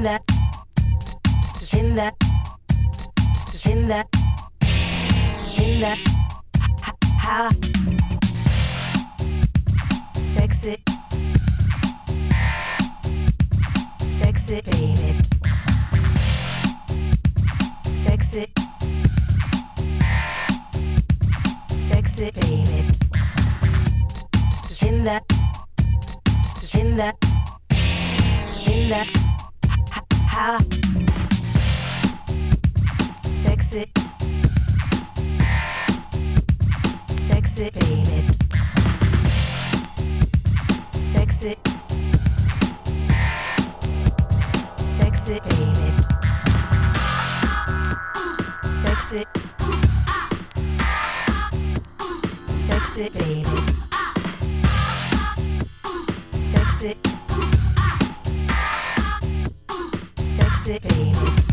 in that in that in that that ha sexy sexy baby sexy sexy baby in that in that in that sexy. Sexy baby. Sexy. Sexy baby. Sexy. Sexy baby Baby.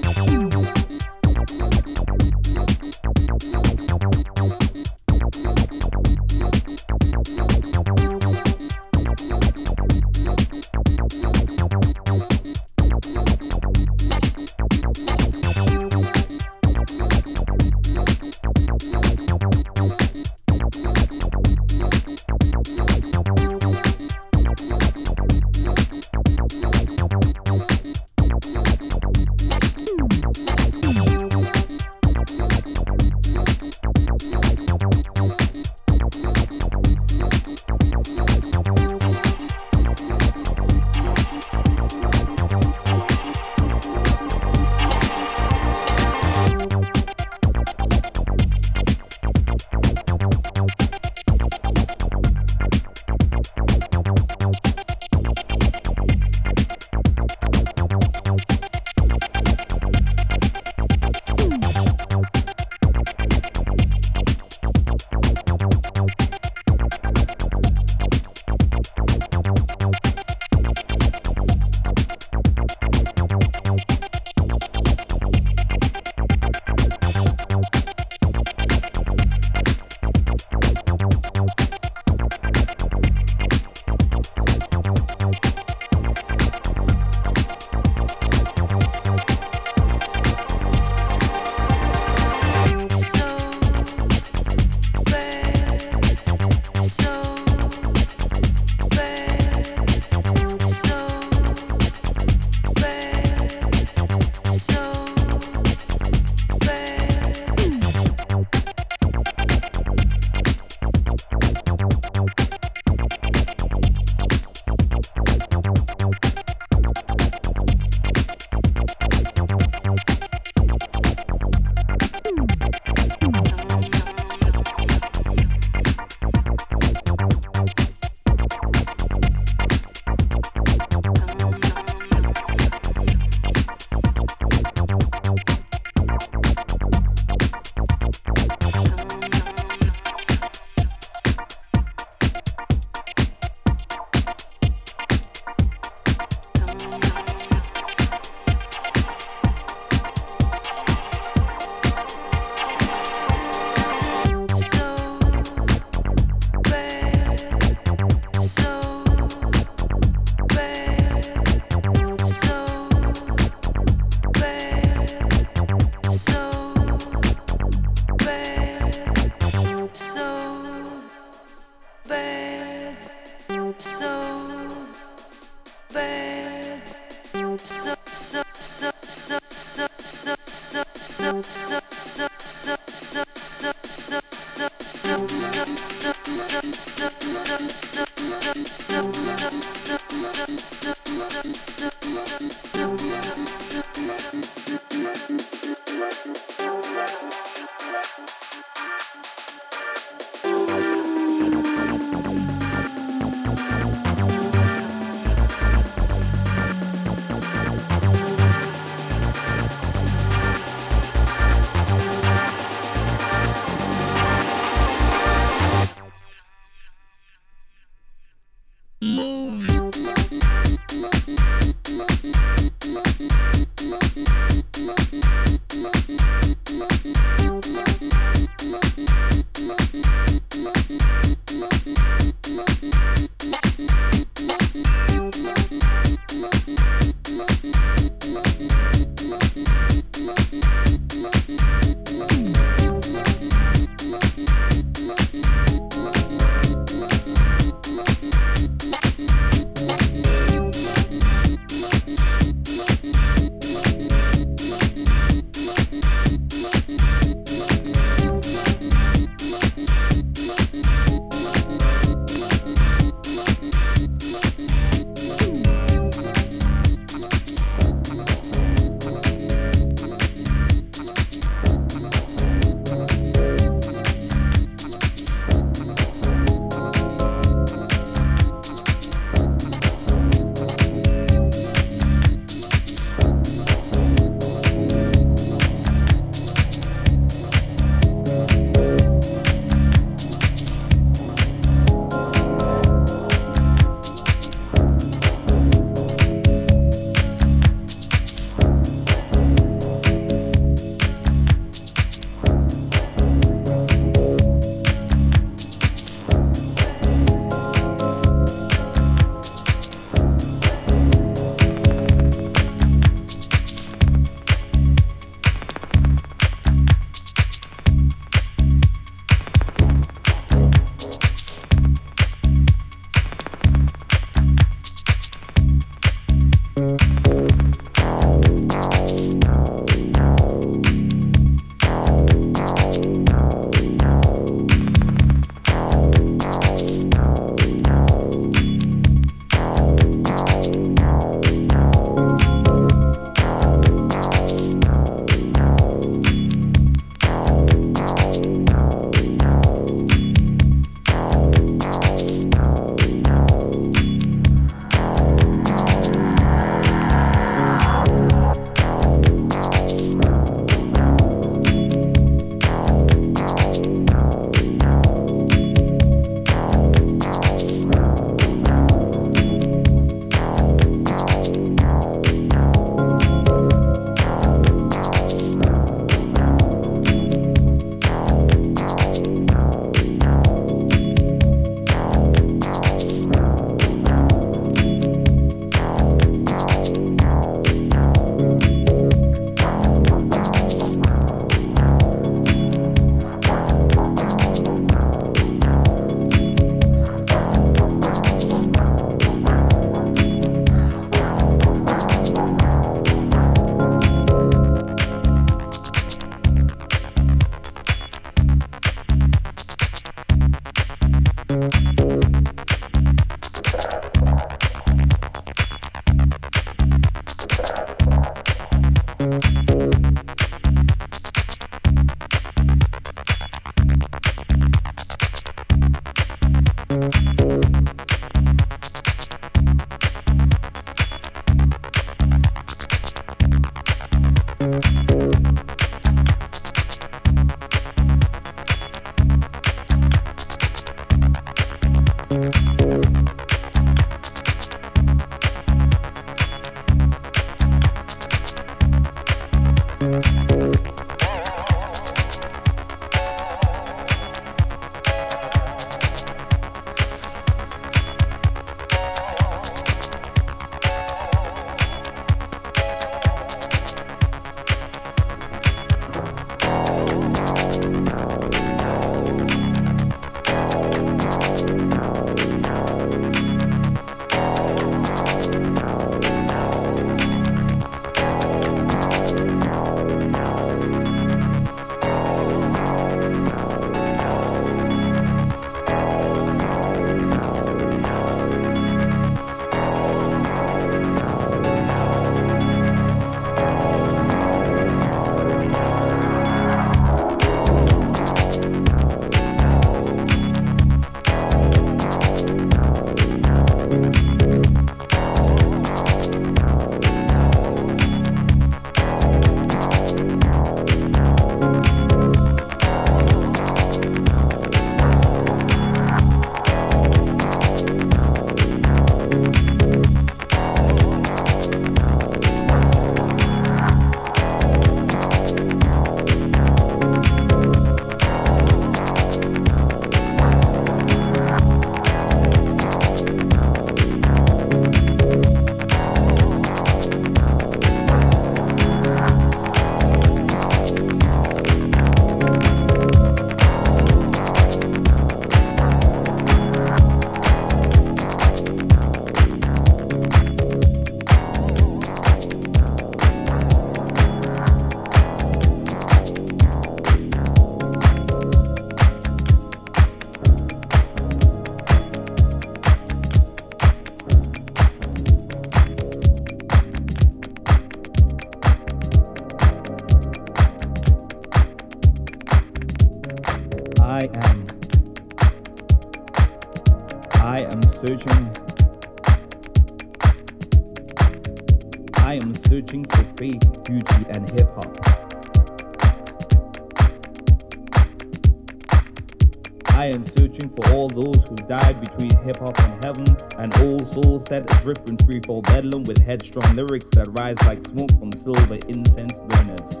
Searching for all those who died between hip hop and heaven, an old soul set adrift in freefall bedlam with headstrong lyrics that rise like smoke from silver incense burners.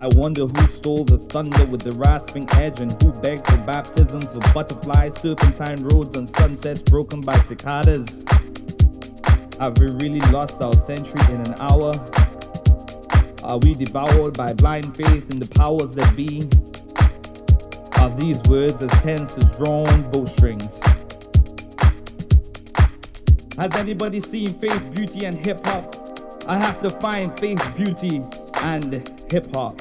I wonder who stole the thunder with the rasping edge and who begged for baptisms of butterflies, serpentine roads, and sunsets broken by cicadas. Have we really lost our century in an hour? Are we devoured by blind faith in the powers that be? Are these words as tense as drawn bowstrings? Has anybody seen faith, beauty, and hip hop? I have to find faith, beauty, and hip hop.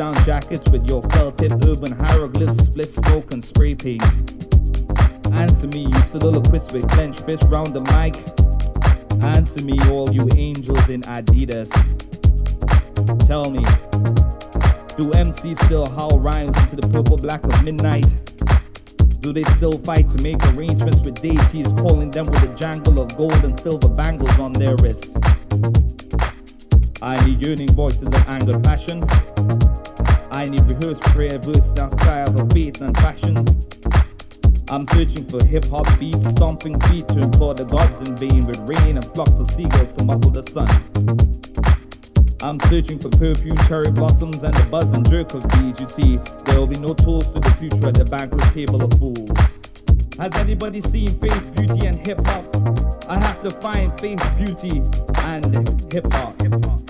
Down jackets with your felted urban hieroglyphs, split smoke, and spray paint. Answer me, you soliloquists with clenched fists round the mic. Answer me, all you angels in Adidas. Tell me, do MCs still howl rhymes into the purple black of midnight? Do they still fight to make arrangements with deities, calling them with a jangle of gold and silver bangles on their wrists? I need yearning voices of anger, passion. Verse and cry of faith and passion. I'm searching for hip hop beats, stomping feet to implore the gods in vain with rain and flocks of seagulls to muffle the sun. I'm searching for perfume, cherry blossoms, and the buzz and jerk of bees. You see, there will be no toast to the future at the banquet table of fools. Has anybody seen faith, beauty, and hip hop? I have to find faith, beauty, and hip hop. Tell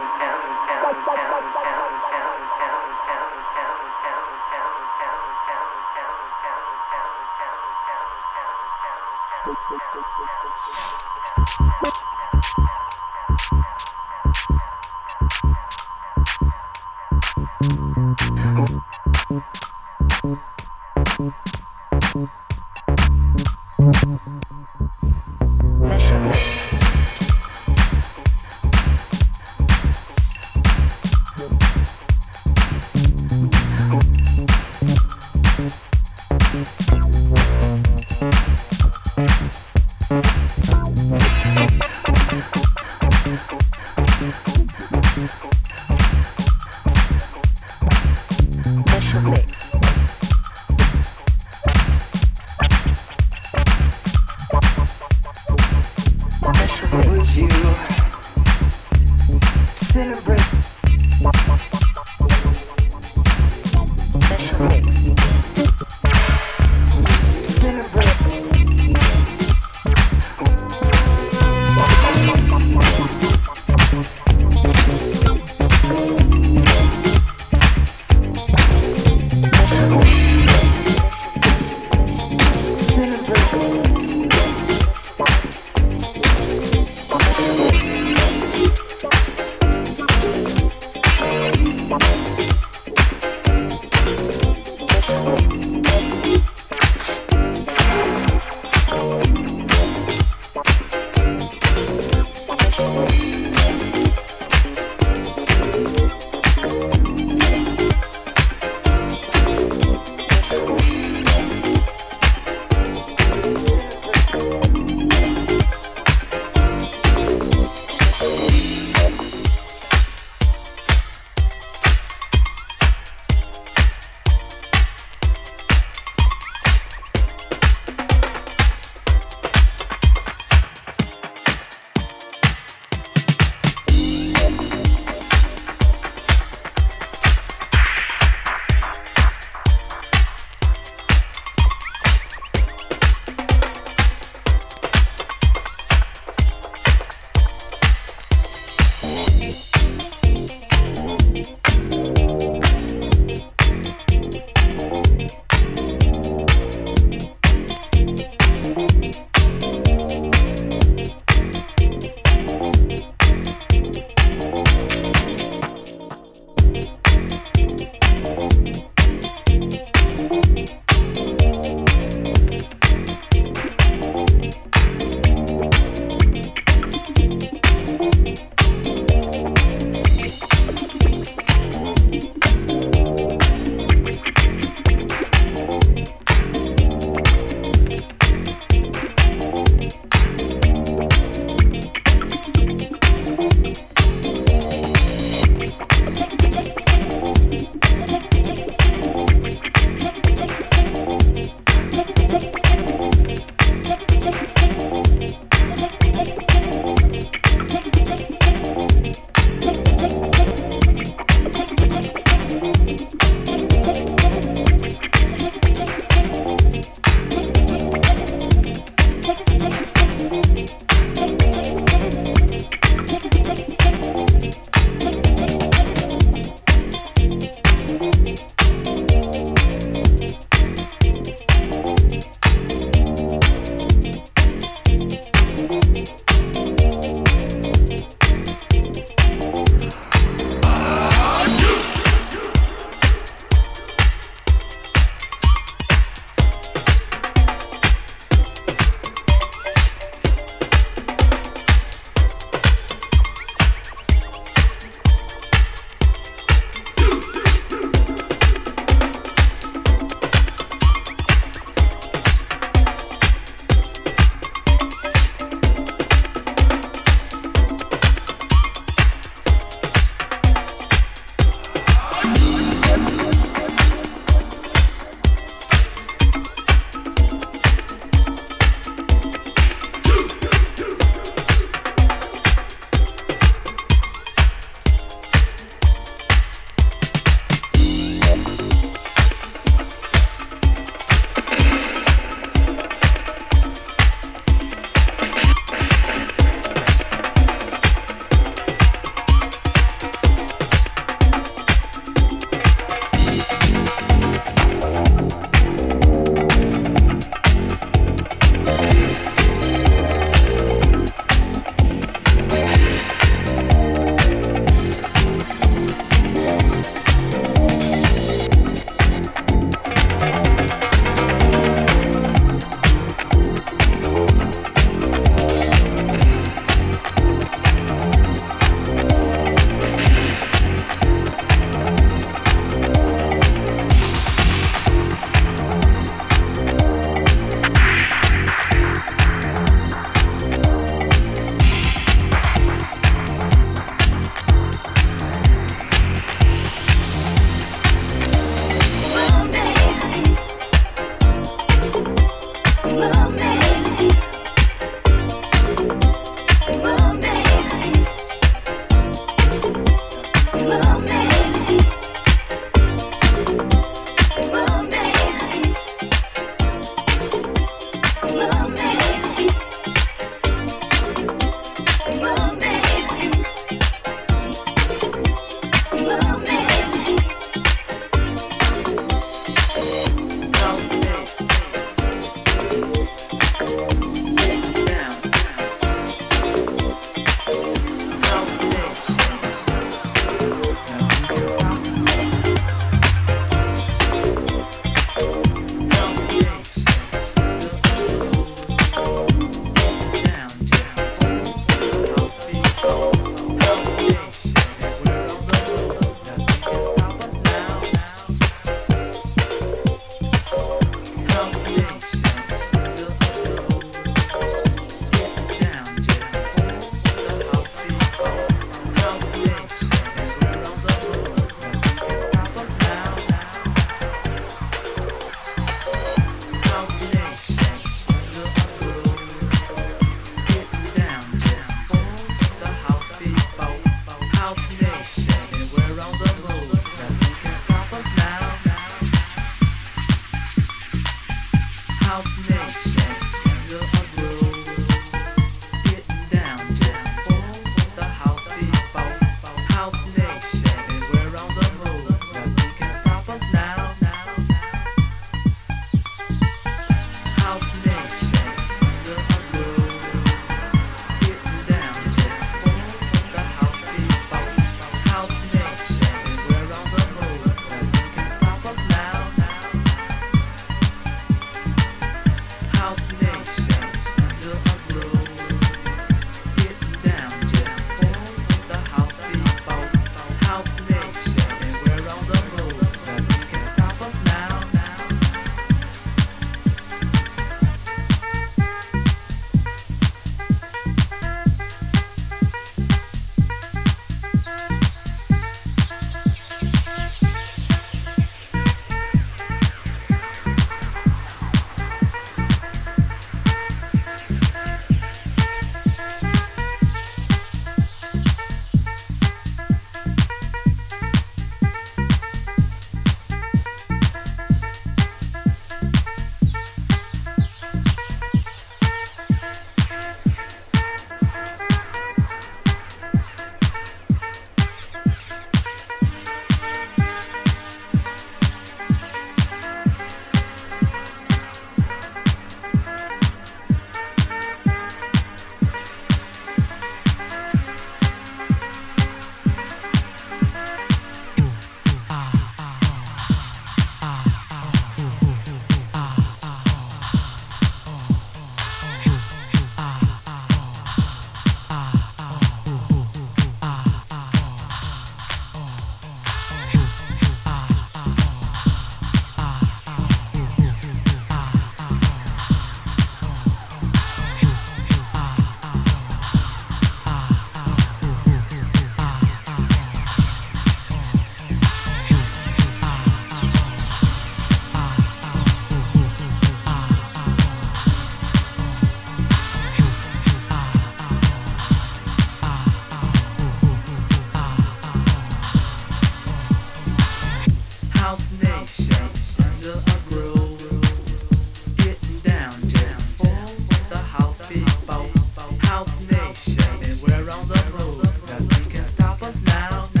Let's do it.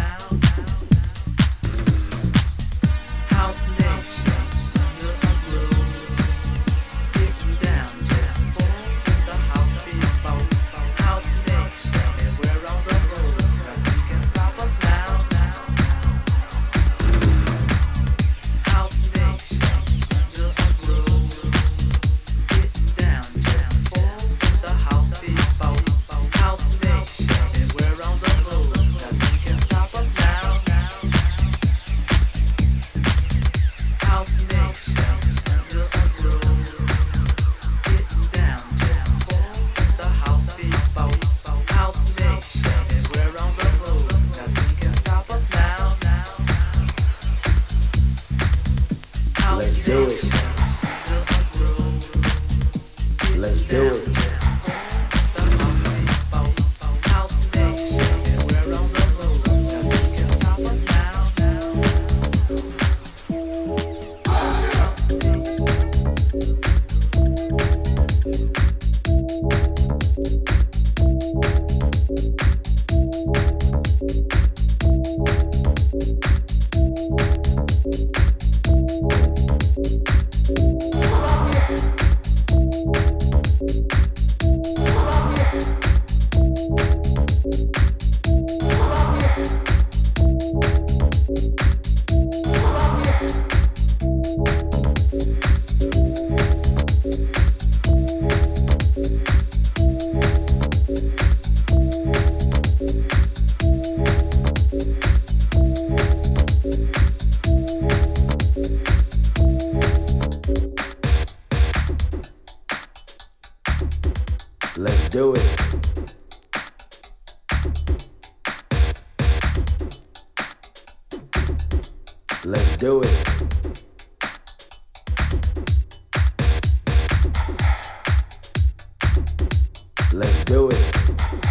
Thank you.